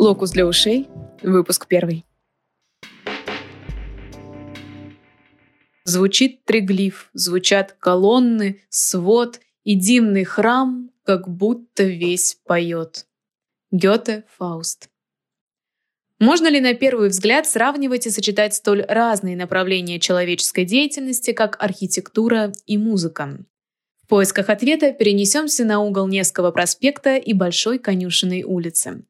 Локус для ушей, выпуск первый. Звучит триглиф, звучат колонны, свод, и дивный храм как будто весь поет. Гёте Фауст. Можно ли на первый взгляд сравнивать и сочетать столь разные направления человеческой деятельности, как архитектура и музыка? В поисках ответа перенесемся на угол Невского проспекта и Большой Конюшенной улицы.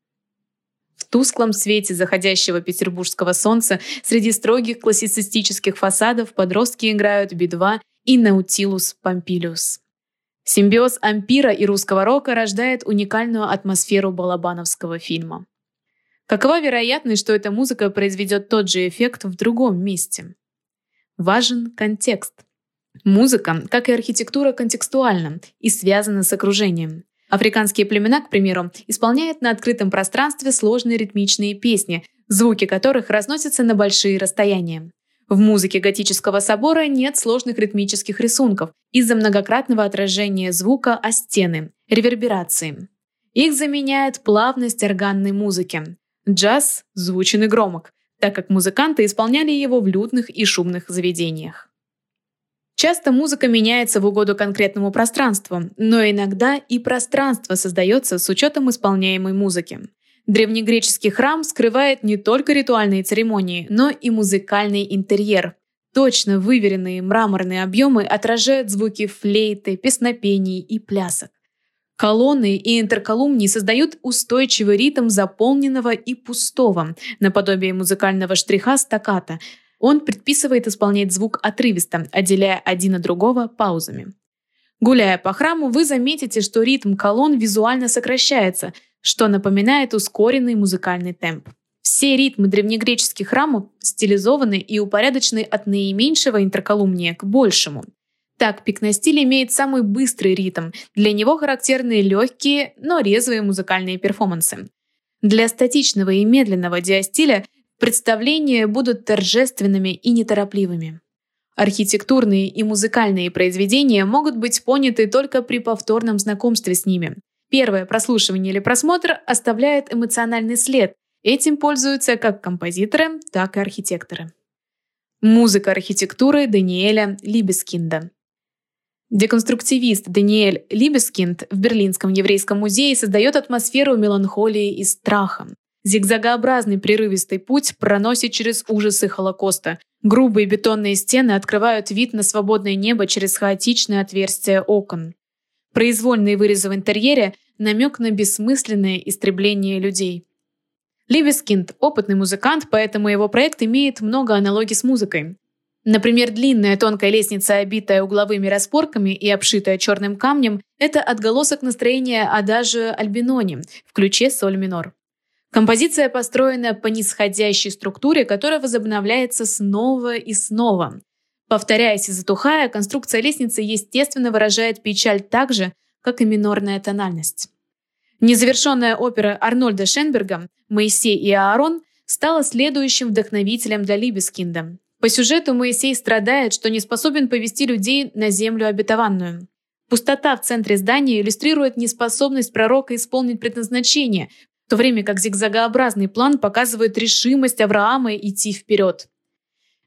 В тусклом свете заходящего петербургского солнца среди строгих классицистических фасадов подростки играют Би-2 и Наутилус Помпилиус. Симбиоз ампира и русского рока рождает уникальную атмосферу балабановского фильма. Какова вероятность, что эта музыка произведет тот же эффект в другом месте? Важен контекст. Музыка, как и архитектура, контекстуальна и связана с окружением. Африканские племена, к примеру, исполняют на открытом пространстве сложные ритмичные песни, звуки которых разносятся на большие расстояния. В музыке готического собора нет сложных ритмических рисунков из-за многократного отражения звука о стены, реверберации. Их заменяет плавность органной музыки. Джаз звучен и громок, так как музыканты исполняли его в людных и шумных заведениях. Часто музыка меняется в угоду конкретному пространству, но иногда и пространство создается с учетом исполняемой музыки. Древнегреческий храм скрывает не только ритуальные церемонии, но и музыкальный интерьер. Точно выверенные мраморные объемы отражают звуки флейты, песнопений и плясок. Колонны и интерколумнии создают устойчивый ритм заполненного и пустого, наподобие музыкального штриха стаката. Он предписывает исполнять звук отрывисто, отделяя один от другого паузами. Гуляя по храму, вы заметите, что ритм колонн визуально сокращается, что напоминает ускоренный музыкальный темп. Все ритмы древнегреческих храмов стилизованы и упорядочены от наименьшего интерколумния к большему – так, пикностиль имеет самый быстрый ритм. Для него характерны легкие, но резвые музыкальные перформансы. Для статичного и медленного диастиля представления будут торжественными и неторопливыми. Архитектурные и музыкальные произведения могут быть поняты только при повторном знакомстве с ними. Первое прослушивание или просмотр оставляет эмоциональный след. Этим пользуются как композиторы, так и архитекторы. Музыка архитектуры Даниэля Либескинда. Деконструктивист Даниэль Либескинд в Берлинском еврейском музее создает атмосферу меланхолии и страха. Зигзагообразный прерывистый путь проносит через ужасы Холокоста. Грубые бетонные стены открывают вид на свободное небо через хаотичные отверстия окон. Произвольные вырезы в интерьере – намек на бессмысленное истребление людей. Либескинд – опытный музыкант, поэтому его проект имеет много аналогий с музыкой. Например, длинная тонкая лестница, обитая угловыми распорками и обшитая черным камнем, это отголосок настроения адажио альбинони в ключе соль минор. Композиция построена по нисходящей структуре, которая возобновляется снова и снова. Повторяясь и затухая, конструкция лестницы естественно выражает печаль так же, как и минорная тональность. Незавершенная опера Арнольда Шенберга «Моисей и Аарон» стала следующим вдохновителем для Либескинда. По сюжету Моисей страдает, что не способен повести людей на землю обетованную. Пустота в центре здания иллюстрирует неспособность пророка исполнить предназначение, то время как зигзагообразный план показывает решимость Авраама идти вперед.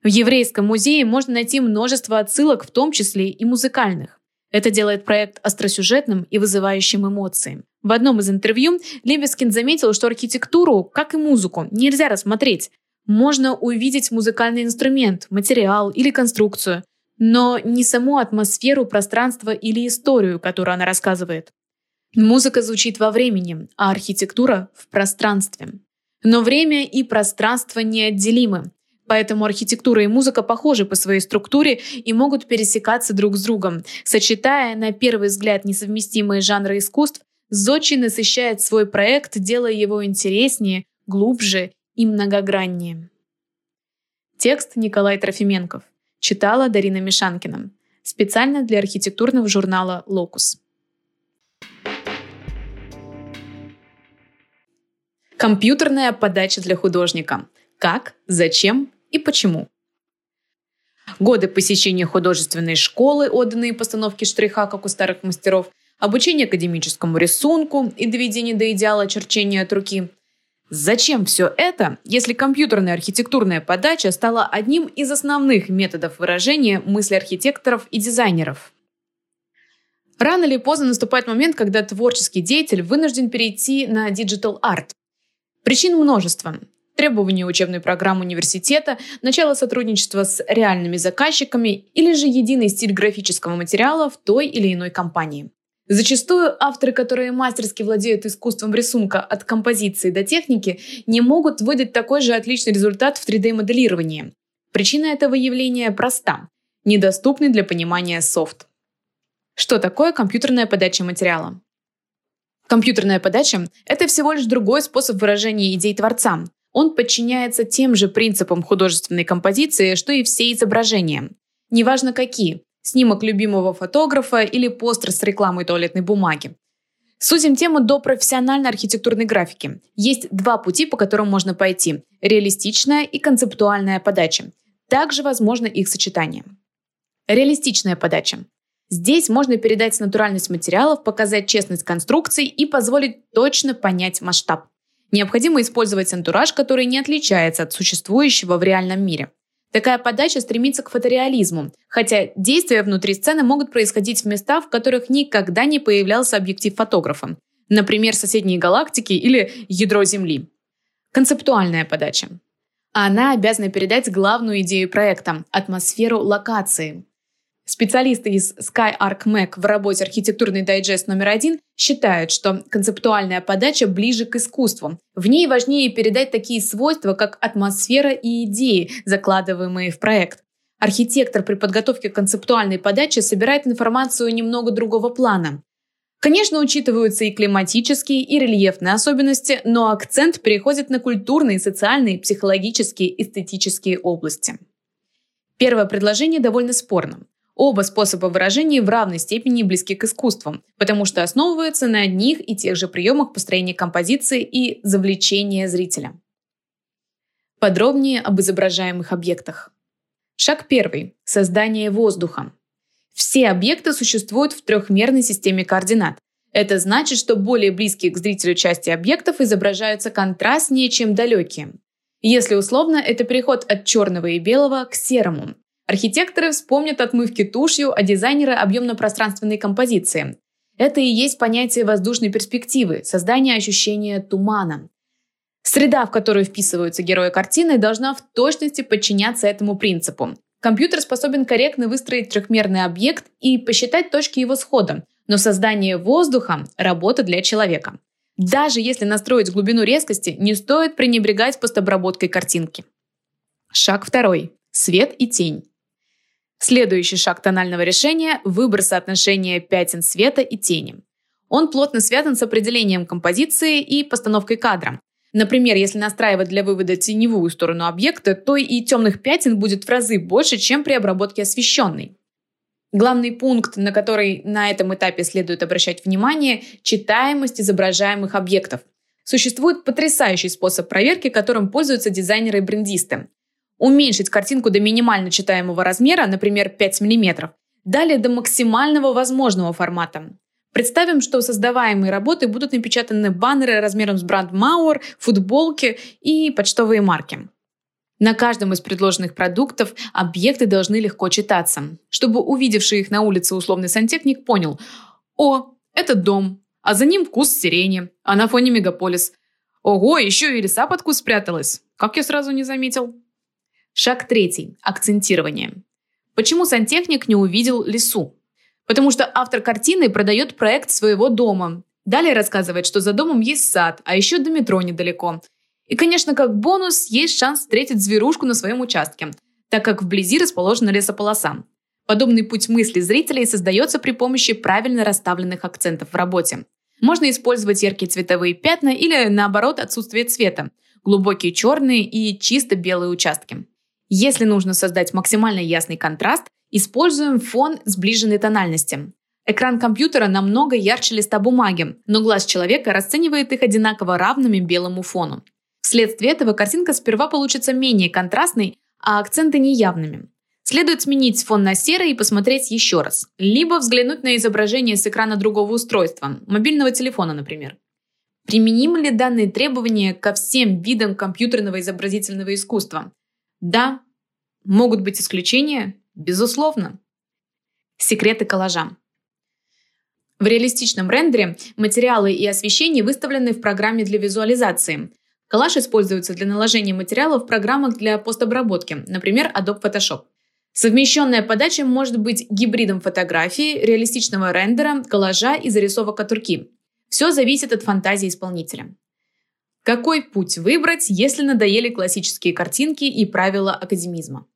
В еврейском музее можно найти множество отсылок, в том числе и музыкальных. Это делает проект остросюжетным и вызывающим эмоции. В одном из интервью Лебескин заметил, что архитектуру, как и музыку, нельзя рассмотреть, можно увидеть музыкальный инструмент, материал или конструкцию, но не саму атмосферу пространства или историю, которую она рассказывает. Музыка звучит во времени, а архитектура — в пространстве. Но время и пространство неотделимы, поэтому архитектура и музыка похожи по своей структуре и могут пересекаться друг с другом. Сочетая на первый взгляд несовместимые жанры искусств, Зодчий насыщает свой проект, делая его интереснее, глубже и многограннее. Текст Николай Трофименков. Читала Дарина Мишанкина. Специально для архитектурного журнала «Локус». Компьютерная подача для художника. Как, зачем и почему. Годы посещения художественной школы, отданные постановке штриха, как у старых мастеров, обучение академическому рисунку и доведение до идеала черчения от руки – Зачем все это, если компьютерная архитектурная подача стала одним из основных методов выражения мысли архитекторов и дизайнеров? Рано или поздно наступает момент, когда творческий деятель вынужден перейти на digital art. Причин множество. Требования учебной программы университета, начало сотрудничества с реальными заказчиками или же единый стиль графического материала в той или иной компании. Зачастую авторы, которые мастерски владеют искусством рисунка от композиции до техники, не могут выдать такой же отличный результат в 3D-моделировании. Причина этого явления проста – недоступный для понимания софт. Что такое компьютерная подача материала? Компьютерная подача – это всего лишь другой способ выражения идей творца. Он подчиняется тем же принципам художественной композиции, что и все изображения. Неважно какие – снимок любимого фотографа или постер с рекламой туалетной бумаги. Сузим тему до профессиональной архитектурной графики. Есть два пути, по которым можно пойти – реалистичная и концептуальная подача. Также возможно их сочетание. Реалистичная подача. Здесь можно передать натуральность материалов, показать честность конструкций и позволить точно понять масштаб. Необходимо использовать антураж, который не отличается от существующего в реальном мире. Такая подача стремится к фотореализму, хотя действия внутри сцены могут происходить в местах, в которых никогда не появлялся объектив фотографа, например, соседние галактики или ядро Земли. Концептуальная подача. Она обязана передать главную идею проекта – атмосферу локации. Специалисты из SkyArc в работе «Архитектурный дайджест номер один» считают, что концептуальная подача ближе к искусству. В ней важнее передать такие свойства, как атмосфера и идеи, закладываемые в проект. Архитектор при подготовке концептуальной подачи собирает информацию немного другого плана. Конечно, учитываются и климатические, и рельефные особенности, но акцент переходит на культурные, социальные, психологические, эстетические области. Первое предложение довольно спорно. Оба способа выражения в равной степени близки к искусствам, потому что основываются на одних и тех же приемах построения композиции и завлечения зрителя. Подробнее об изображаемых объектах. Шаг первый. Создание воздуха. Все объекты существуют в трехмерной системе координат. Это значит, что более близкие к зрителю части объектов изображаются контрастнее, чем далекие. Если условно, это переход от черного и белого к серому, Архитекторы вспомнят отмывки тушью, а дизайнеры – объемно-пространственной композиции. Это и есть понятие воздушной перспективы, создание ощущения тумана. Среда, в которую вписываются герои картины, должна в точности подчиняться этому принципу. Компьютер способен корректно выстроить трехмерный объект и посчитать точки его схода, но создание воздуха – работа для человека. Даже если настроить глубину резкости, не стоит пренебрегать постобработкой картинки. Шаг второй. Свет и тень. Следующий шаг тонального решения – выбор соотношения пятен света и тени. Он плотно связан с определением композиции и постановкой кадра. Например, если настраивать для вывода теневую сторону объекта, то и темных пятен будет в разы больше, чем при обработке освещенной. Главный пункт, на который на этом этапе следует обращать внимание – читаемость изображаемых объектов. Существует потрясающий способ проверки, которым пользуются дизайнеры и брендисты уменьшить картинку до минимально читаемого размера, например, 5 мм, далее до максимального возможного формата. Представим, что создаваемые работы будут напечатаны баннеры размером с бренд Mauer, футболки и почтовые марки. На каждом из предложенных продуктов объекты должны легко читаться, чтобы увидевший их на улице условный сантехник понял «О, это дом, а за ним вкус сирени, а на фоне мегаполис. Ого, еще и леса под куст спряталась. Как я сразу не заметил?» Шаг третий. Акцентирование. Почему сантехник не увидел лесу? Потому что автор картины продает проект своего дома. Далее рассказывает, что за домом есть сад, а еще до метро недалеко. И, конечно, как бонус, есть шанс встретить зверушку на своем участке, так как вблизи расположена лесополоса. Подобный путь мысли зрителей создается при помощи правильно расставленных акцентов в работе. Можно использовать яркие цветовые пятна или, наоборот, отсутствие цвета, глубокие черные и чисто белые участки. Если нужно создать максимально ясный контраст, используем фон сближенной тональности. Экран компьютера намного ярче листа бумаги, но глаз человека расценивает их одинаково равными белому фону. Вследствие этого картинка сперва получится менее контрастной, а акценты неявными. Следует сменить фон на серый и посмотреть еще раз. Либо взглянуть на изображение с экрана другого устройства, мобильного телефона, например. Применимы ли данные требования ко всем видам компьютерного изобразительного искусства? Да. Могут быть исключения? Безусловно. Секреты коллажа. В реалистичном рендере материалы и освещение выставлены в программе для визуализации. Коллаж используется для наложения материалов в программах для постобработки, например, Adobe Photoshop. Совмещенная подача может быть гибридом фотографии, реалистичного рендера, коллажа и зарисовок от руки. Все зависит от фантазии исполнителя. Какой путь выбрать, если надоели классические картинки и правила академизма?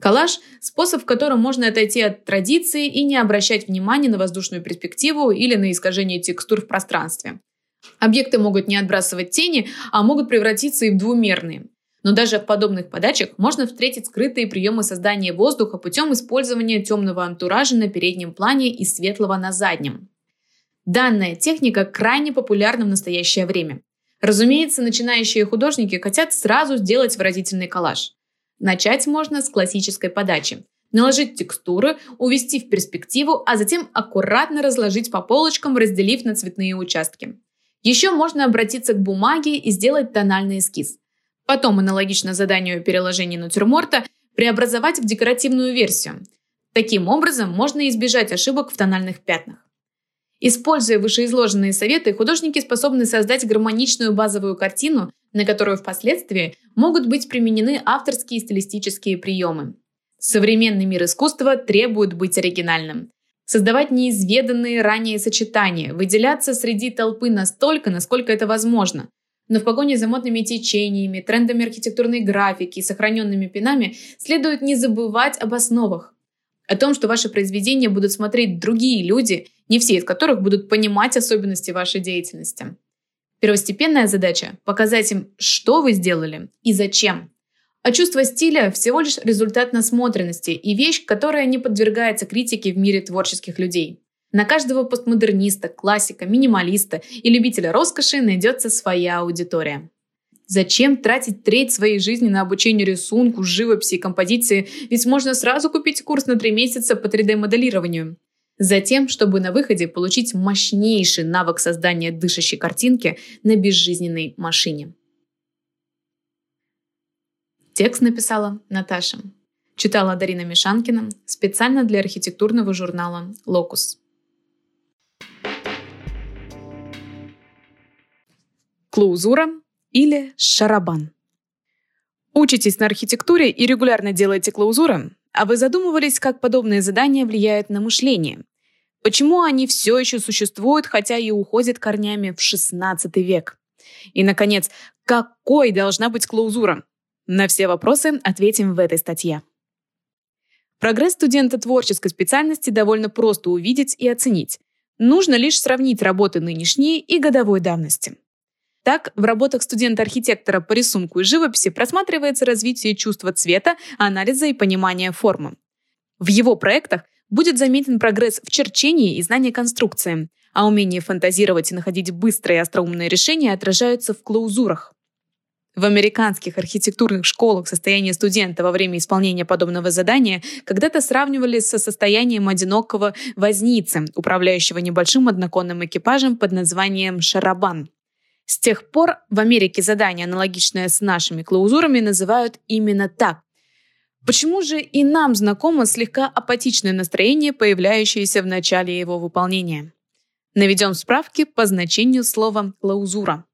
Коллаж – способ, в котором можно отойти от традиции и не обращать внимания на воздушную перспективу или на искажение текстур в пространстве. Объекты могут не отбрасывать тени, а могут превратиться и в двумерные. Но даже в подобных подачах можно встретить скрытые приемы создания воздуха путем использования темного антуража на переднем плане и светлого на заднем. Данная техника крайне популярна в настоящее время. Разумеется, начинающие художники хотят сразу сделать выразительный коллаж. Начать можно с классической подачи. Наложить текстуры, увести в перспективу, а затем аккуратно разложить по полочкам, разделив на цветные участки. Еще можно обратиться к бумаге и сделать тональный эскиз. Потом аналогично заданию переложения натюрморта преобразовать в декоративную версию. Таким образом, можно избежать ошибок в тональных пятнах. Используя вышеизложенные советы, художники способны создать гармоничную базовую картину, на которую впоследствии могут быть применены авторские стилистические приемы. Современный мир искусства требует быть оригинальным. Создавать неизведанные ранее сочетания, выделяться среди толпы настолько, насколько это возможно, но в погоне за модными течениями, трендами архитектурной графики и сохраненными пинами следует не забывать об основах. О том, что ваши произведения будут смотреть другие люди, не все из которых будут понимать особенности вашей деятельности. Первостепенная задача – показать им, что вы сделали и зачем. А чувство стиля – всего лишь результат насмотренности и вещь, которая не подвергается критике в мире творческих людей. На каждого постмодерниста, классика, минималиста и любителя роскоши найдется своя аудитория. Зачем тратить треть своей жизни на обучение рисунку, живописи и композиции, ведь можно сразу купить курс на три месяца по 3D-моделированию. Затем, чтобы на выходе получить мощнейший навык создания дышащей картинки на безжизненной машине. Текст написала Наташа. Читала Дарина Мишанкина специально для архитектурного журнала «Локус». Клаузура или шарабан. Учитесь на архитектуре и регулярно делаете клаузуры, а вы задумывались, как подобные задания влияют на мышление? Почему они все еще существуют, хотя и уходят корнями в XVI век? И, наконец, какой должна быть клаузура? На все вопросы ответим в этой статье. Прогресс студента творческой специальности довольно просто увидеть и оценить. Нужно лишь сравнить работы нынешней и годовой давности. Так, в работах студента-архитектора по рисунку и живописи просматривается развитие чувства цвета, анализа и понимания формы. В его проектах будет заметен прогресс в черчении и знании конструкции, а умение фантазировать и находить быстрые и остроумные решения отражаются в клаузурах. В американских архитектурных школах состояние студента во время исполнения подобного задания когда-то сравнивали со состоянием одинокого возницы, управляющего небольшим одноконным экипажем под названием «шарабан». С тех пор в Америке задание, аналогичное с нашими клаузурами, называют именно так. Почему же и нам знакомо слегка апатичное настроение, появляющееся в начале его выполнения? Наведем справки по значению слова «клаузура».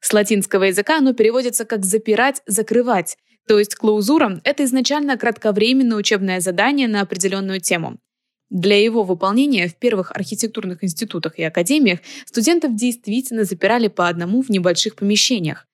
С латинского языка оно переводится как «запирать», «закрывать», то есть клаузура – это изначально кратковременное учебное задание на определенную тему. Для его выполнения в первых архитектурных институтах и академиях студентов действительно запирали по одному в небольших помещениях.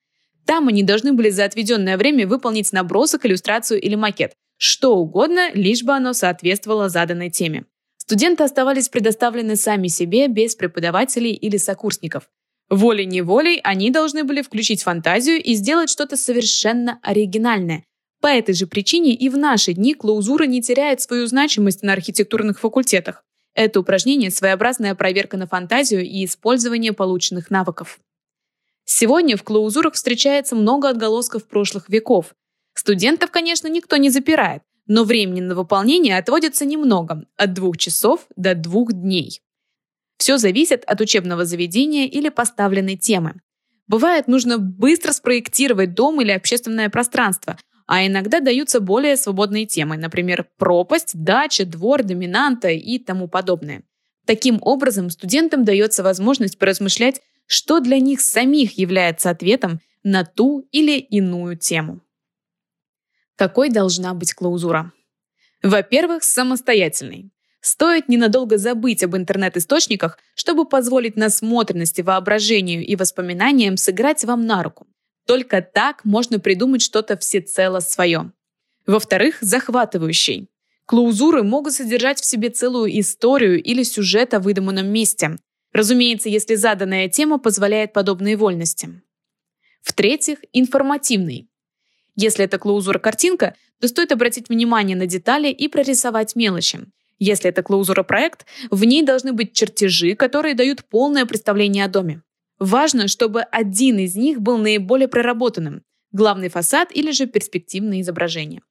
Там они должны были за отведенное время выполнить набросок, иллюстрацию или макет. Что угодно, лишь бы оно соответствовало заданной теме. Студенты оставались предоставлены сами себе без преподавателей или сокурсников. Волей-неволей они должны были включить фантазию и сделать что-то совершенно оригинальное, по этой же причине и в наши дни клаузура не теряет свою значимость на архитектурных факультетах. Это упражнение – своеобразная проверка на фантазию и использование полученных навыков. Сегодня в клаузурах встречается много отголосков прошлых веков. Студентов, конечно, никто не запирает, но времени на выполнение отводится немного – от двух часов до двух дней. Все зависит от учебного заведения или поставленной темы. Бывает, нужно быстро спроектировать дом или общественное пространство, а иногда даются более свободные темы, например, пропасть, дача, двор, доминанта и тому подобное. Таким образом, студентам дается возможность поразмышлять, что для них самих является ответом на ту или иную тему. Какой должна быть клаузура? Во-первых, самостоятельной. Стоит ненадолго забыть об интернет-источниках, чтобы позволить насмотренности, воображению и воспоминаниям сыграть вам на руку. Только так можно придумать что-то всецело свое. Во-вторых, захватывающий. Клаузуры могут содержать в себе целую историю или сюжет о выдуманном месте. Разумеется, если заданная тема позволяет подобные вольности. В-третьих, информативный. Если это клаузура-картинка, то стоит обратить внимание на детали и прорисовать мелочи. Если это клаузура-проект, в ней должны быть чертежи, которые дают полное представление о доме. Важно, чтобы один из них был наиболее проработанным – главный фасад или же перспективное изображение.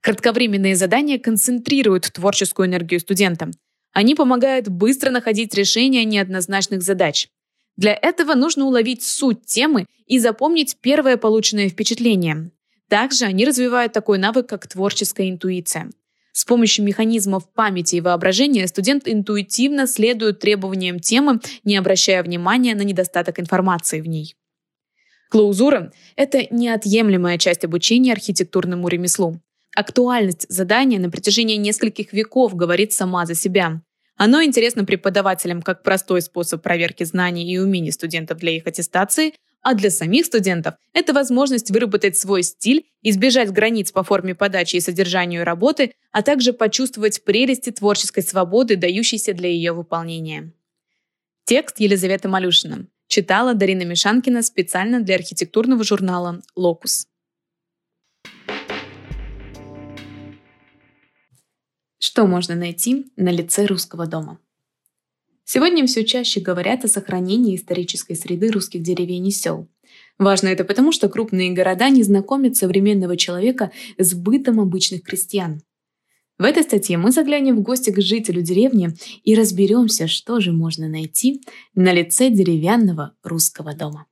Кратковременные задания концентрируют творческую энергию студента. Они помогают быстро находить решения неоднозначных задач. Для этого нужно уловить суть темы и запомнить первое полученное впечатление. Также они развивают такой навык, как творческая интуиция. С помощью механизмов памяти и воображения студент интуитивно следует требованиям темы, не обращая внимания на недостаток информации в ней. Клаузура – это неотъемлемая часть обучения архитектурному ремеслу. Актуальность задания на протяжении нескольких веков говорит сама за себя. Оно интересно преподавателям как простой способ проверки знаний и умений студентов для их аттестации, а для самих студентов это возможность выработать свой стиль, избежать границ по форме подачи и содержанию работы, а также почувствовать прелести творческой свободы, дающейся для ее выполнения. Текст Елизавета Малюшина. Читала Дарина Мишанкина специально для архитектурного журнала «Локус». Что можно найти на лице русского дома? Сегодня все чаще говорят о сохранении исторической среды русских деревень и сел. Важно это потому, что крупные города не знакомят современного человека с бытом обычных крестьян. В этой статье мы заглянем в гости к жителю деревни и разберемся, что же можно найти на лице деревянного русского дома.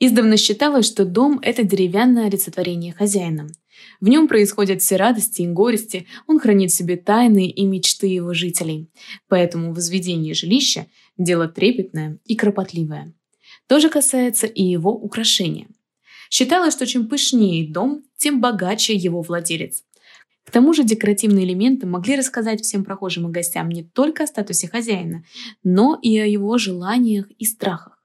Издавна считалось, что дом – это деревянное олицетворение хозяина. В нем происходят все радости и горести, он хранит в себе тайны и мечты его жителей. Поэтому возведение жилища – дело трепетное и кропотливое. То же касается и его украшения. Считалось, что чем пышнее дом, тем богаче его владелец. К тому же декоративные элементы могли рассказать всем прохожим и гостям не только о статусе хозяина, но и о его желаниях и страхах.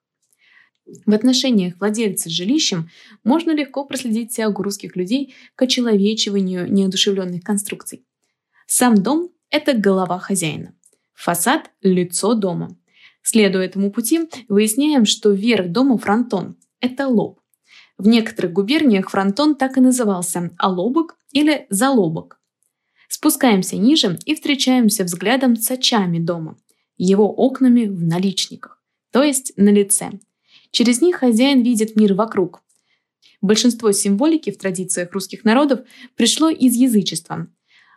В отношениях владельца с жилищем можно легко проследить тягу русских людей к очеловечиванию неодушевленных конструкций. Сам дом – это голова хозяина. Фасад – лицо дома. Следуя этому пути, выясняем, что верх дома – фронтон – это лоб. В некоторых губерниях фронтон так и назывался – алобок или залобок. Спускаемся ниже и встречаемся взглядом с очами дома, его окнами в наличниках, то есть на лице – Через них хозяин видит мир вокруг. Большинство символики в традициях русских народов пришло из язычества.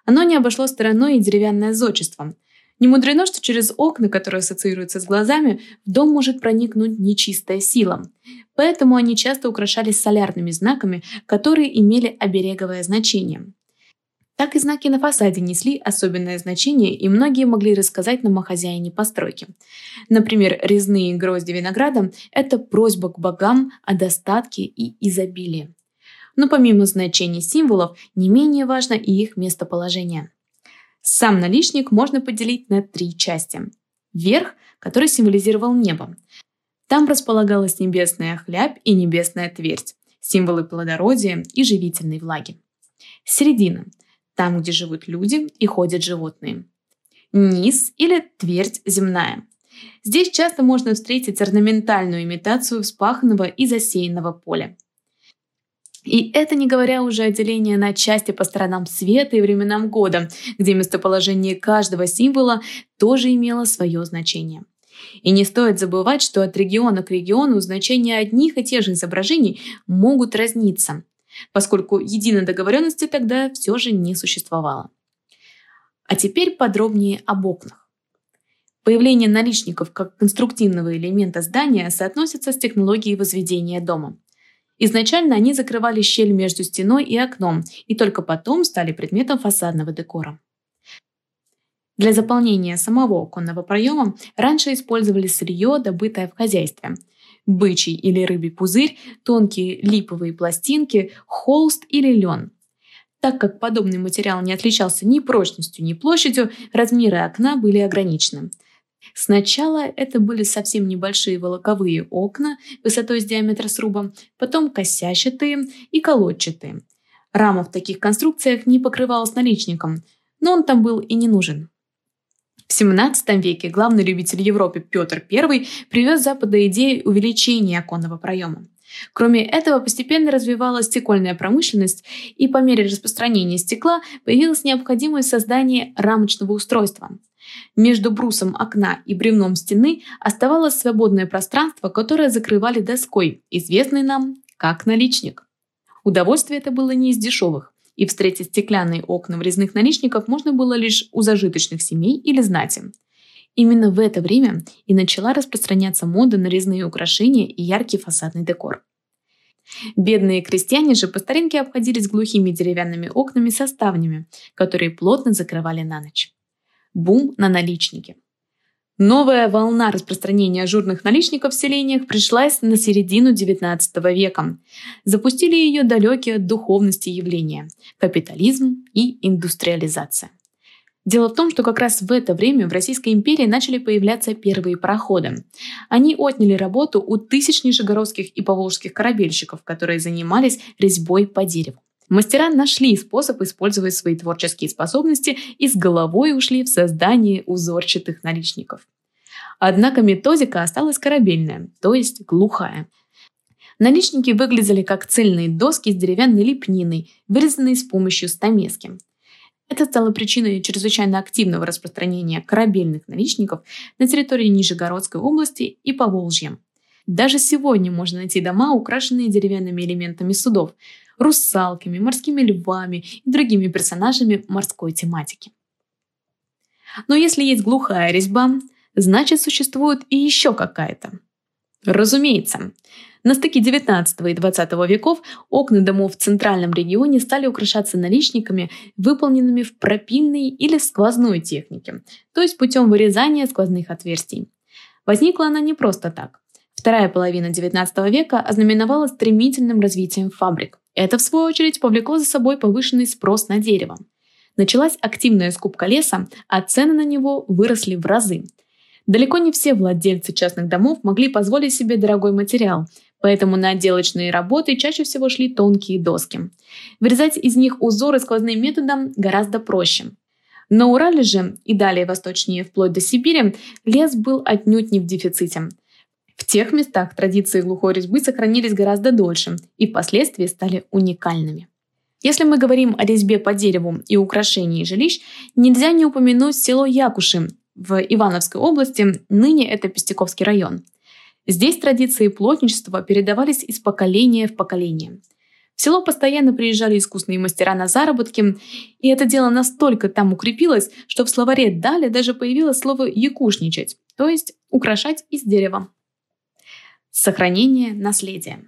Оно не обошло стороной и деревянное зодчество. Не мудрено, что через окна, которые ассоциируются с глазами, в дом может проникнуть нечистая сила. Поэтому они часто украшались солярными знаками, которые имели обереговое значение. Так и знаки на фасаде несли особенное значение, и многие могли рассказать нам о хозяине постройки. Например, резные грозди винограда – это просьба к богам о достатке и изобилии. Но помимо значений символов, не менее важно и их местоположение. Сам наличник можно поделить на три части. Верх, который символизировал небо. Там располагалась небесная хлябь и небесная твердь, символы плодородия и живительной влаги. Середина – там, где живут люди и ходят животные. Низ или твердь земная. Здесь часто можно встретить орнаментальную имитацию вспаханного и засеянного поля. И это не говоря уже о делении на части по сторонам света и временам года, где местоположение каждого символа тоже имело свое значение. И не стоит забывать, что от региона к региону значения одних и тех же изображений могут разниться – поскольку единой договоренности тогда все же не существовало. А теперь подробнее об окнах. Появление наличников как конструктивного элемента здания соотносится с технологией возведения дома. Изначально они закрывали щель между стеной и окном и только потом стали предметом фасадного декора. Для заполнения самого оконного проема раньше использовали сырье, добытое в хозяйстве. Бычий или рыбий пузырь, тонкие липовые пластинки, холст или лен. Так как подобный материал не отличался ни прочностью, ни площадью, размеры окна были ограничены. Сначала это были совсем небольшие волоковые окна высотой с диаметра сруба, потом косящатые и колодчатые. Рама в таких конструкциях не покрывалась наличником, но он там был и не нужен. XVII веке главный любитель Европы Петр I привез Запада идею увеличения оконного проема. Кроме этого, постепенно развивалась стекольная промышленность, и по мере распространения стекла появилась необходимость создания рамочного устройства. Между брусом окна и бревном стены оставалось свободное пространство, которое закрывали доской, известной нам как наличник. Удовольствие это было не из дешевых и встретить стеклянные окна в резных наличников можно было лишь у зажиточных семей или знати. Именно в это время и начала распространяться мода на резные украшения и яркий фасадный декор. Бедные крестьяне же по старинке обходились глухими деревянными окнами со ставнями, которые плотно закрывали на ночь. Бум на наличнике – Новая волна распространения ажурных наличников в селениях пришлась на середину XIX века. Запустили ее далекие от духовности явления – капитализм и индустриализация. Дело в том, что как раз в это время в Российской империи начали появляться первые пароходы. Они отняли работу у тысяч нижегородских и поволжских корабельщиков, которые занимались резьбой по дереву. Мастера нашли способ использовать свои творческие способности и с головой ушли в создание узорчатых наличников. Однако методика осталась корабельная, то есть глухая. Наличники выглядели как цельные доски с деревянной лепниной, вырезанные с помощью стамески. Это стало причиной чрезвычайно активного распространения корабельных наличников на территории Нижегородской области и Поволжья. Даже сегодня можно найти дома, украшенные деревянными элементами судов, русалками, морскими львами и другими персонажами морской тематики. Но если есть глухая резьба, значит существует и еще какая-то. Разумеется, на стыке 19 и 20 веков окна домов в центральном регионе стали украшаться наличниками, выполненными в пропильной или сквозной технике, то есть путем вырезания сквозных отверстий. Возникла она не просто так. Вторая половина XIX века ознаменовалась стремительным развитием фабрик. Это, в свою очередь, повлекло за собой повышенный спрос на дерево. Началась активная скупка леса, а цены на него выросли в разы. Далеко не все владельцы частных домов могли позволить себе дорогой материал, поэтому на отделочные работы чаще всего шли тонкие доски. Вырезать из них узоры сквозным методом гораздо проще. На Урале же и далее восточнее, вплоть до Сибири, лес был отнюдь не в дефиците – в тех местах традиции глухой резьбы сохранились гораздо дольше и впоследствии стали уникальными. Если мы говорим о резьбе по дереву и украшении жилищ, нельзя не упомянуть село Якуши в Ивановской области, ныне это Пестяковский район. Здесь традиции плотничества передавались из поколения в поколение. В село постоянно приезжали искусные мастера на заработки, и это дело настолько там укрепилось, что в словаре «дали» даже появилось слово «якушничать», то есть украшать из дерева. Сохранение наследия.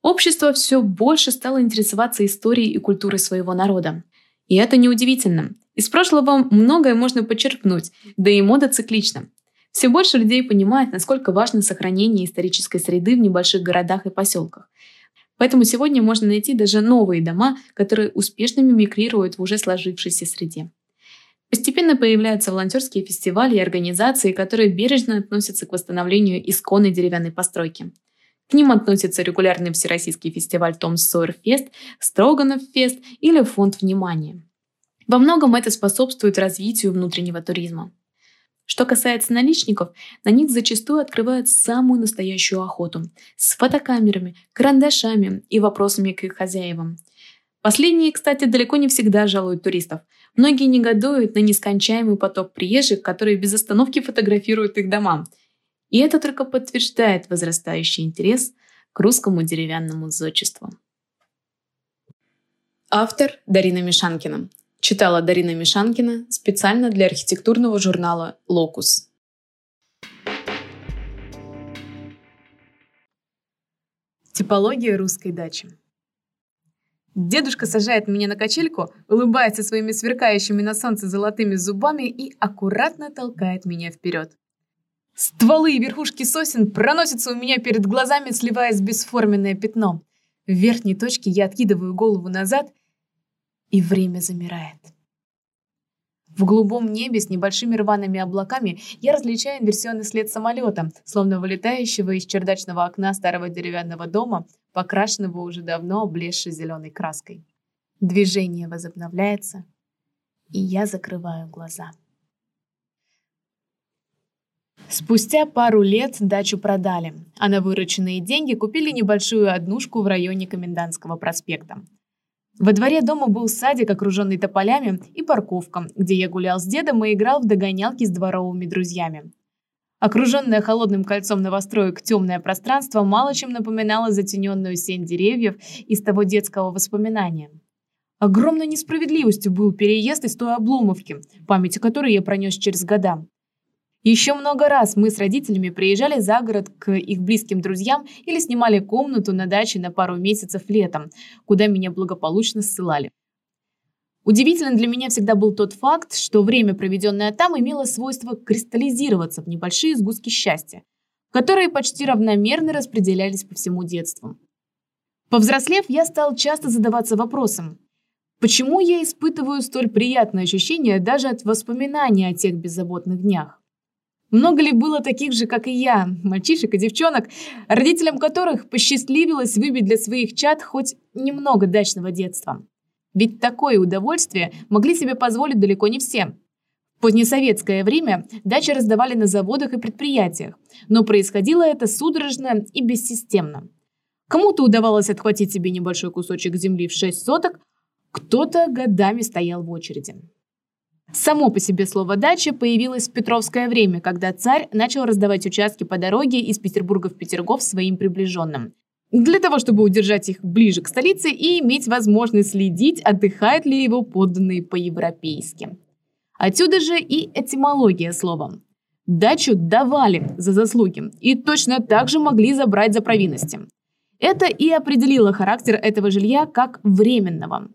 Общество все больше стало интересоваться историей и культурой своего народа. И это неудивительно. Из прошлого многое можно подчеркнуть, да и мода циклична. Все больше людей понимают, насколько важно сохранение исторической среды в небольших городах и поселках. Поэтому сегодня можно найти даже новые дома, которые успешно мимикрируют в уже сложившейся среде. Постепенно появляются волонтерские фестивали и организации, которые бережно относятся к восстановлению исконной деревянной постройки. К ним относятся регулярный всероссийский фестиваль Том Сойер Фест, Строганов Фест или Фонд внимания. Во многом это способствует развитию внутреннего туризма. Что касается наличников, на них зачастую открывают самую настоящую охоту с фотокамерами, карандашами и вопросами к их хозяевам. Последние, кстати, далеко не всегда жалуют туристов – Многие негодуют на нескончаемый поток приезжих, которые без остановки фотографируют их дома. И это только подтверждает возрастающий интерес к русскому деревянному зодчеству. Автор Дарина Мишанкина. Читала Дарина Мишанкина специально для архитектурного журнала «Локус». Типология русской дачи. Дедушка сажает меня на качельку, улыбается своими сверкающими на солнце золотыми зубами и аккуратно толкает меня вперед. Стволы и верхушки сосен проносятся у меня перед глазами, сливаясь в бесформенное пятно. В верхней точке я откидываю голову назад, и время замирает. В голубом небе с небольшими рваными облаками я различаю инверсионный след самолета, словно вылетающего из чердачного окна старого деревянного дома, покрашенного уже давно облезшей зеленой краской. Движение возобновляется, и я закрываю глаза. Спустя пару лет дачу продали, а на вырученные деньги купили небольшую однушку в районе Комендантского проспекта. Во дворе дома был садик, окруженный тополями, и парковка, где я гулял с дедом и играл в догонялки с дворовыми друзьями. Окруженное холодным кольцом новостроек темное пространство мало чем напоминало затененную сень деревьев из того детского воспоминания. Огромной несправедливостью был переезд из той обломовки, память о которой я пронес через года. Еще много раз мы с родителями приезжали за город к их близким друзьям или снимали комнату на даче на пару месяцев летом, куда меня благополучно ссылали. Удивительно для меня всегда был тот факт, что время, проведенное там, имело свойство кристаллизироваться в небольшие сгустки счастья, которые почти равномерно распределялись по всему детству. Повзрослев, я стал часто задаваться вопросом, почему я испытываю столь приятное ощущение даже от воспоминания о тех беззаботных днях? Много ли было таких же, как и я, мальчишек и девчонок, родителям которых посчастливилось выбить для своих чад хоть немного дачного детства? Ведь такое удовольствие могли себе позволить далеко не все. В позднесоветское время дачи раздавали на заводах и предприятиях, но происходило это судорожно и бессистемно. Кому-то удавалось отхватить себе небольшой кусочек земли в 6 соток, кто-то годами стоял в очереди. Само по себе слово «дача» появилось в Петровское время, когда царь начал раздавать участки по дороге из Петербурга в Петергоф своим приближенным. Для того, чтобы удержать их ближе к столице и иметь возможность следить, отдыхают ли его подданные по-европейски. Отсюда же и этимология слова. Дачу давали за заслуги и точно так же могли забрать за провинности. Это и определило характер этого жилья как временного.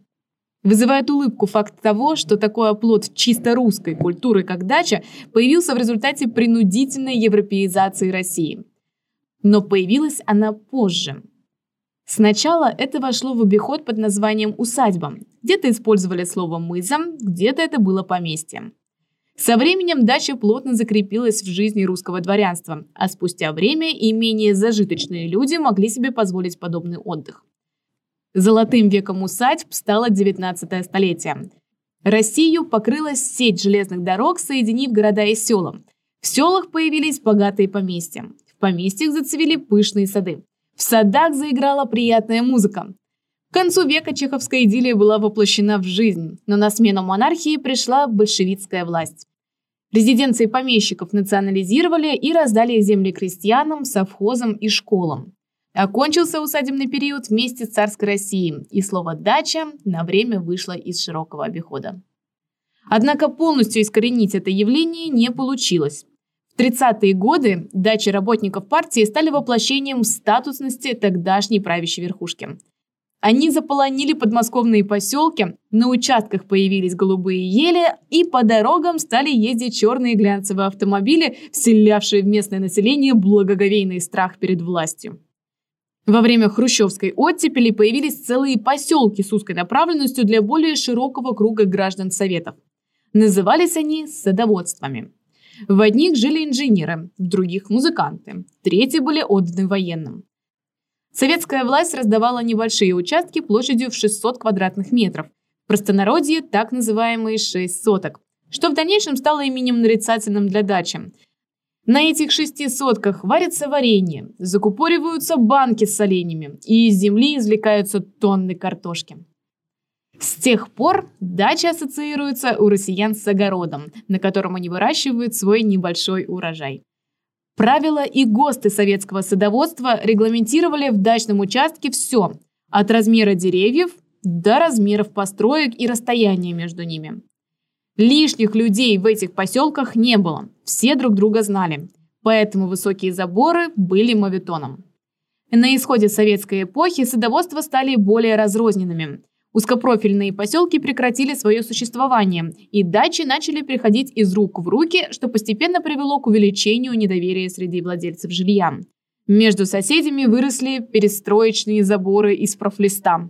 Вызывает улыбку факт того, что такой оплот чисто русской культуры, как дача, появился в результате принудительной европеизации России. Но появилась она позже. Сначала это вошло в обиход под названием «усадьба». Где-то использовали слово «мыза», где-то это было поместье. Со временем дача плотно закрепилась в жизни русского дворянства, а спустя время и менее зажиточные люди могли себе позволить подобный отдых. Золотым веком усадьб стало 19 столетие. Россию покрылась сеть железных дорог, соединив города и села. В селах появились богатые поместья. Поместьях зацвели пышные сады. В садах заиграла приятная музыка. К концу века чеховская идиллия была воплощена в жизнь, но на смену монархии пришла большевистская власть. Резиденции помещиков национализировали и раздали земли крестьянам, совхозам и школам. Окончился усадебный период вместе с царской Россией, и слово «дача» на время вышло из широкого обихода. Однако полностью искоренить это явление не получилось. В 30-е годы дачи работников партии стали воплощением статусности тогдашней правящей верхушки. Они заполонили подмосковные поселки, на участках появились голубые ели, и по дорогам стали ездить черные глянцевые автомобили, вселявшие в местное население благоговейный страх перед властью. Во время хрущевской оттепели появились целые поселки с узкой направленностью для более широкого круга граждан Советов. Назывались они садоводствами. В одних жили инженеры, в других – музыканты, третьи были отданы военным. Советская власть раздавала небольшие участки площадью в 600 квадратных метров, в простонародье так называемые 6 соток, что в дальнейшем стало именем нарицательным для дачи – на этих шести сотках варится варенье, закупориваются банки с соленьями, и из земли извлекаются тонны картошки. С тех пор дача ассоциируется у россиян с огородом, на котором они выращивают свой небольшой урожай. Правила и ГОСТы советского садоводства регламентировали в дачном участке все, от размера деревьев до размеров построек и расстояния между ними. Лишних людей в этих поселках не было, все друг друга знали, поэтому высокие заборы были моветоном. На исходе советской эпохи садоводства стали более разрозненными. Узкопрофильные поселки прекратили свое существование, и дачи начали переходить из рук в руки, что постепенно привело к увеличению недоверия среди владельцев жилья. Между соседями выросли перестроечные заборы из профлиста.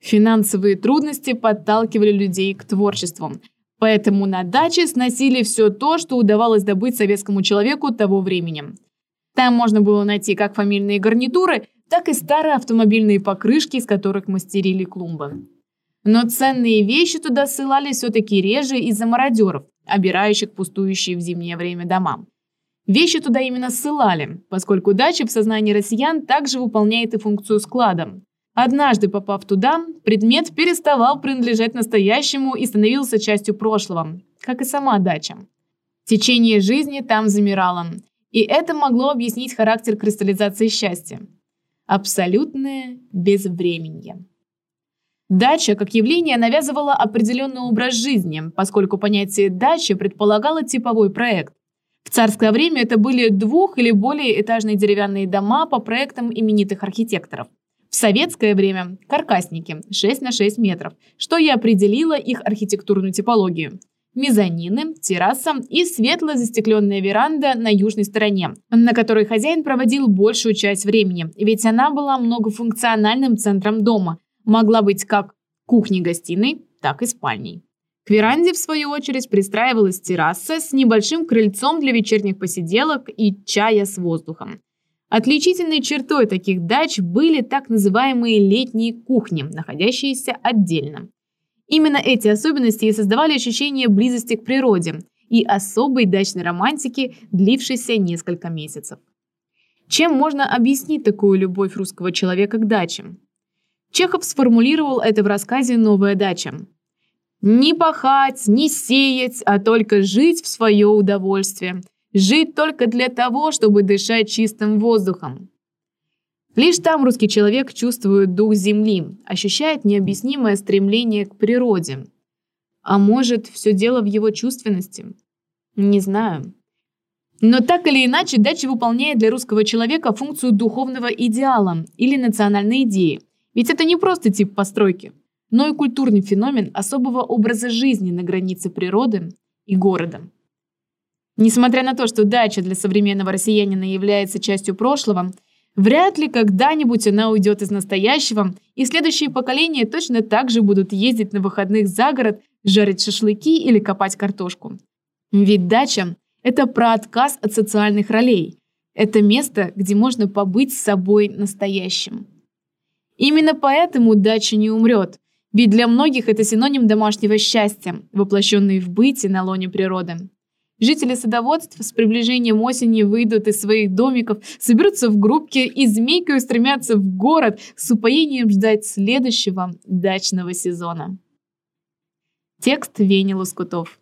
Финансовые трудности подталкивали людей к творчеству. Поэтому на даче сносили все то, что удавалось добыть советскому человеку того времени. Там можно было найти как фамильные гарнитуры, так и старые автомобильные покрышки, из которых мастерили клумбы. Но ценные вещи туда ссылали все-таки реже из-за мародеров, обирающих пустующие в зимнее время дома. Вещи туда именно ссылали, поскольку дача в сознании россиян также выполняет и функцию склада. Однажды попав туда, предмет переставал принадлежать настоящему и становился частью прошлого, как и сама дача. Течение жизни там замирало, и это могло объяснить характер кристаллизации счастья. Абсолютное безвременье. Дача как явление навязывала определенный образ жизни, поскольку понятие «дача» предполагало типовой проект. В царское время это были двух- или более этажные деревянные дома по проектам именитых архитекторов. В советское время – каркасники 6 на 6 метров, что и определило их архитектурную типологию. Мезонины, терраса и светло застекленная веранда на южной стороне, на которой хозяин проводил большую часть времени, ведь она была многофункциональным центром дома, могла быть как кухней-гостиной, так и спальней. К веранде, в свою очередь, пристраивалась терраса с небольшим крыльцом для вечерних посиделок и чая с воздухом. Отличительной чертой таких дач были так называемые летние кухни, находящиеся отдельно. Именно эти особенности и создавали ощущение близости к природе и особой дачной романтики, длившейся несколько месяцев. Чем можно объяснить такую любовь русского человека к даче? Чехов сформулировал это в рассказе «Новая дача». Не пахать, не сеять, а только жить в свое удовольствие. Жить только для того, чтобы дышать чистым воздухом. Лишь там русский человек чувствует дух земли, ощущает необъяснимое стремление к природе. А может, все дело в его чувственности? Не знаю. Но так или иначе, дача выполняет для русского человека функцию духовного идеала или национальной идеи. Ведь это не просто тип постройки но и культурный феномен особого образа жизни на границе природы и города. Несмотря на то, что дача для современного россиянина является частью прошлого, вряд ли когда-нибудь она уйдет из настоящего, и следующие поколения точно так же будут ездить на выходных за город, жарить шашлыки или копать картошку. Ведь дача – это про отказ от социальных ролей. Это место, где можно побыть с собой настоящим. Именно поэтому дача не умрет – ведь для многих это синоним домашнего счастья, воплощенный в быте на лоне природы. Жители садоводств с приближением осени выйдут из своих домиков, соберутся в группки и змейкой устремятся в город с упоением ждать следующего дачного сезона. Текст Вени Лоскутов.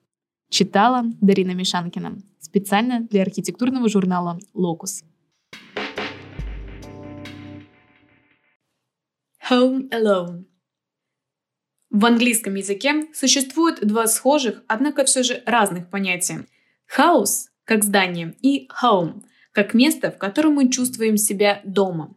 Читала Дарина Мишанкина. Специально для архитектурного журнала «Локус». Home Alone в английском языке существует два схожих, однако все же разных понятия. House – как здание, и home – как место, в котором мы чувствуем себя дома.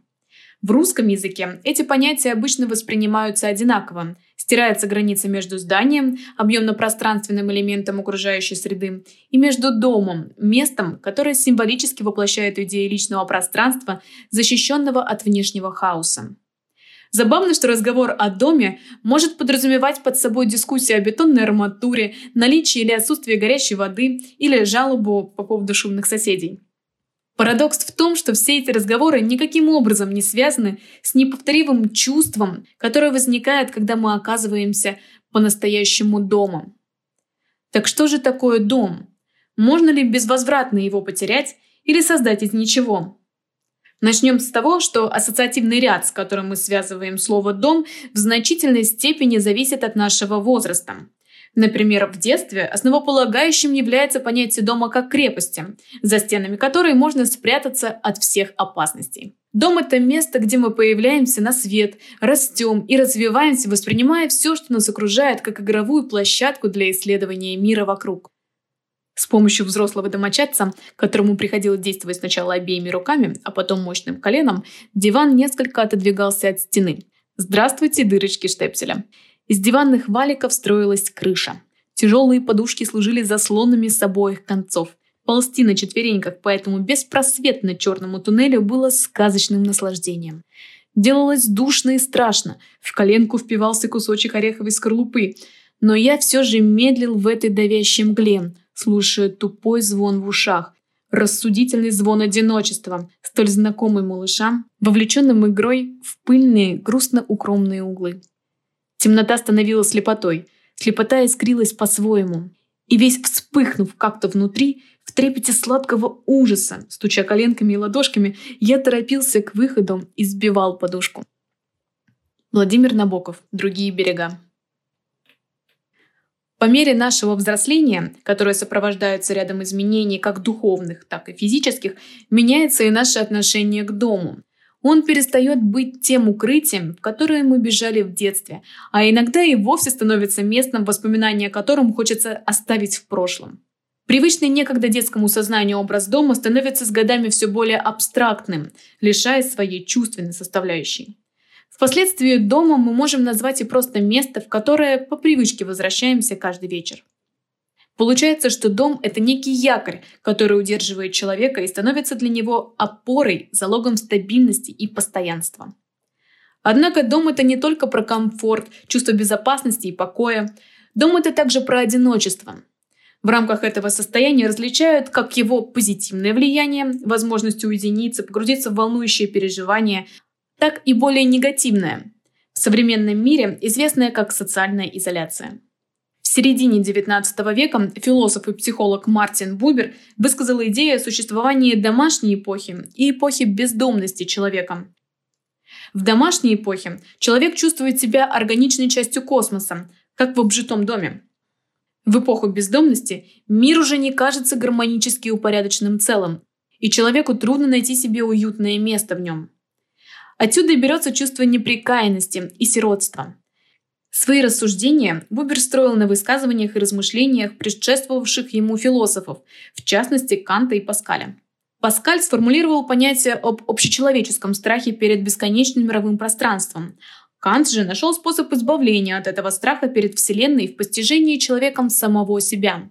В русском языке эти понятия обычно воспринимаются одинаково. Стирается граница между зданием, объемно-пространственным элементом окружающей среды, и между домом, местом, которое символически воплощает идею личного пространства, защищенного от внешнего хаоса. Забавно, что разговор о доме может подразумевать под собой дискуссию о бетонной арматуре, наличии или отсутствии горячей воды или жалобу по поводу шумных соседей. Парадокс в том, что все эти разговоры никаким образом не связаны с неповторимым чувством, которое возникает, когда мы оказываемся по-настоящему дома. Так что же такое дом? Можно ли безвозвратно его потерять или создать из ничего? Начнем с того, что ассоциативный ряд, с которым мы связываем слово «дом», в значительной степени зависит от нашего возраста. Например, в детстве основополагающим является понятие дома как крепости, за стенами которой можно спрятаться от всех опасностей. Дом – это место, где мы появляемся на свет, растем и развиваемся, воспринимая все, что нас окружает, как игровую площадку для исследования мира вокруг. С помощью взрослого домочадца, которому приходилось действовать сначала обеими руками, а потом мощным коленом, диван несколько отодвигался от стены. Здравствуйте, дырочки штепселя. Из диванных валиков строилась крыша. Тяжелые подушки служили заслонами с обоих концов. Ползти на четвереньках по этому беспросветно черному туннелю было сказочным наслаждением. Делалось душно и страшно. В коленку впивался кусочек ореховой скорлупы. Но я все же медлил в этой давящей мгле, слушая тупой звон в ушах, рассудительный звон одиночества, столь знакомый малышам, вовлеченным игрой в пыльные, грустно-укромные углы. Темнота становилась слепотой, слепота искрилась по-своему. И весь вспыхнув как-то внутри, в трепете сладкого ужаса, стуча коленками и ладошками, я торопился к выходу и сбивал подушку. Владимир Набоков. Другие берега. По мере нашего взросления, которое сопровождается рядом изменений как духовных, так и физических, меняется и наше отношение к дому. Он перестает быть тем укрытием, в которое мы бежали в детстве, а иногда и вовсе становится местом, воспоминания о котором хочется оставить в прошлом. Привычный некогда детскому сознанию образ дома становится с годами все более абстрактным, лишая своей чувственной составляющей. Впоследствии домом мы можем назвать и просто место, в которое по привычке возвращаемся каждый вечер. Получается, что дом – это некий якорь, который удерживает человека и становится для него опорой, залогом стабильности и постоянства. Однако дом – это не только про комфорт, чувство безопасности и покоя. Дом – это также про одиночество. В рамках этого состояния различают как его позитивное влияние, возможность уединиться, погрузиться в волнующие переживания, так и более негативное, в современном мире известное как социальная изоляция. В середине XIX века философ и психолог Мартин Бубер высказал идею о существовании домашней эпохи и эпохи бездомности человека. В домашней эпохе человек чувствует себя органичной частью космоса, как в обжитом доме. В эпоху бездомности мир уже не кажется гармонически упорядоченным целым, и человеку трудно найти себе уютное место в нем. Отсюда и берется чувство неприкаянности и сиротства. Свои рассуждения Бубер строил на высказываниях и размышлениях предшествовавших ему философов, в частности Канта и Паскаля. Паскаль сформулировал понятие об общечеловеческом страхе перед бесконечным мировым пространством. Кант же нашел способ избавления от этого страха перед Вселенной в постижении человеком самого себя.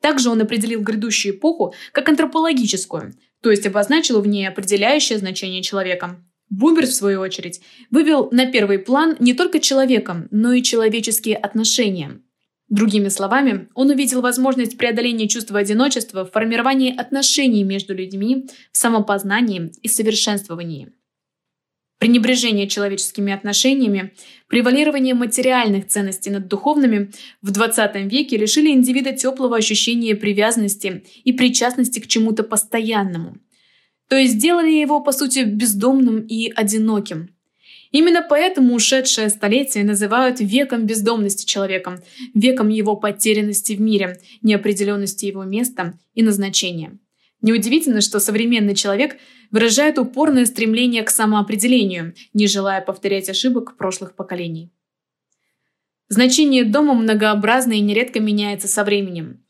Также он определил грядущую эпоху как антропологическую, то есть обозначил в ней определяющее значение человека. Бумер, в свою очередь, вывел на первый план не только человека, но и человеческие отношения. Другими словами, он увидел возможность преодоления чувства одиночества в формировании отношений между людьми, в самопознании и совершенствовании. Пренебрежение человеческими отношениями, превалирование материальных ценностей над духовными в XX веке лишили индивида теплого ощущения привязанности и причастности к чему-то постоянному – то есть сделали его, по сути, бездомным и одиноким. Именно поэтому ушедшее столетие называют веком бездомности человека, веком его потерянности в мире, неопределенности его места и назначения. Неудивительно, что современный человек выражает упорное стремление к самоопределению, не желая повторять ошибок прошлых поколений. Значение дома многообразно и нередко меняется со временем.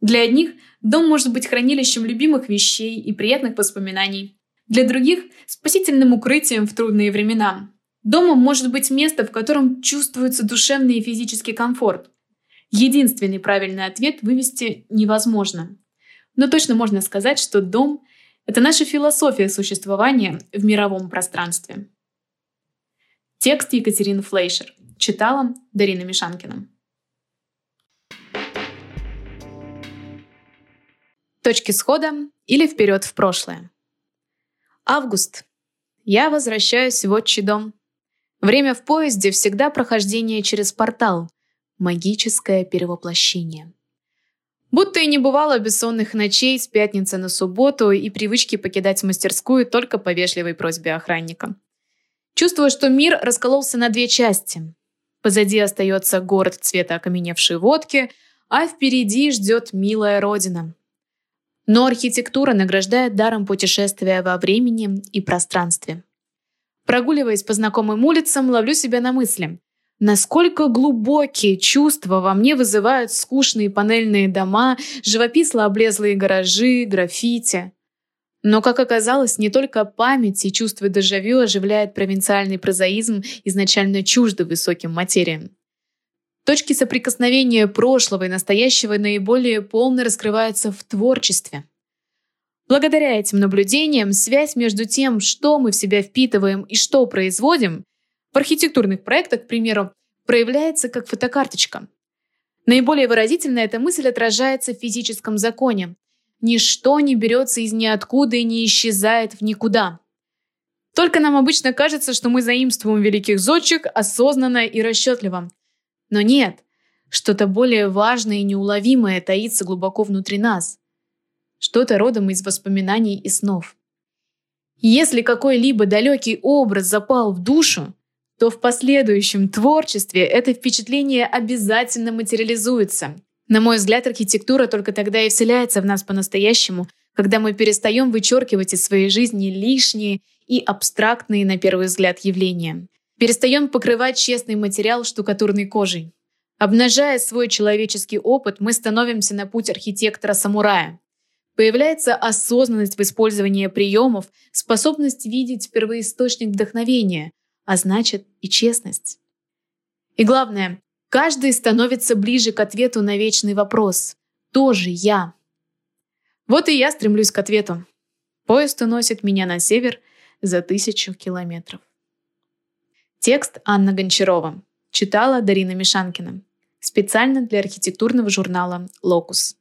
Для одних дом может быть хранилищем любимых вещей и приятных воспоминаний. Для других – спасительным укрытием в трудные времена. Домом может быть место, в котором чувствуется душевный и физический комфорт. Единственный правильный ответ вывести невозможно. Но точно можно сказать, что дом – это наша философия существования в мировом пространстве. Текст Екатерины Флейшер. Читала Дарина Мишанкина. Точки схода или вперед в прошлое. Август. Я возвращаюсь в отчий дом. Время в поезде всегда прохождение через портал. Магическое перевоплощение. Будто и не бывало бессонных ночей с пятницы на субботу и привычки покидать мастерскую только по вежливой просьбе охранника. Чувствую, что мир раскололся на две части. Позади остается город цвета окаменевшей водки, а впереди ждет милая родина, но архитектура награждает даром путешествия во времени и пространстве. Прогуливаясь по знакомым улицам, ловлю себя на мысли. Насколько глубокие чувства во мне вызывают скучные панельные дома, живописно облезлые гаражи, граффити. Но, как оказалось, не только память и чувство дежавю оживляет провинциальный прозаизм, изначально чуждо высоким материям. Точки соприкосновения прошлого и настоящего наиболее полно раскрываются в творчестве. Благодаря этим наблюдениям связь между тем, что мы в себя впитываем и что производим, в архитектурных проектах, к примеру, проявляется как фотокарточка. Наиболее выразительно эта мысль отражается в физическом законе. Ничто не берется из ниоткуда и не исчезает в никуда. Только нам обычно кажется, что мы заимствуем великих зодчих осознанно и расчетливо. Но нет, что-то более важное и неуловимое таится глубоко внутри нас. Что-то родом из воспоминаний и снов. Если какой-либо далекий образ запал в душу, то в последующем творчестве это впечатление обязательно материализуется. На мой взгляд, архитектура только тогда и вселяется в нас по-настоящему, когда мы перестаем вычеркивать из своей жизни лишние и абстрактные, на первый взгляд, явления. Перестаем покрывать честный материал штукатурной кожей. Обнажая свой человеческий опыт, мы становимся на путь архитектора-самурая. Появляется осознанность в использовании приемов, способность видеть первоисточник вдохновения, а значит и честность. И главное, каждый становится ближе к ответу на вечный вопрос. Тоже я. Вот и я стремлюсь к ответу. Поезд уносит меня на север за тысячу километров. Текст Анна Гончарова. Читала Дарина Мишанкина. Специально для архитектурного журнала «Локус».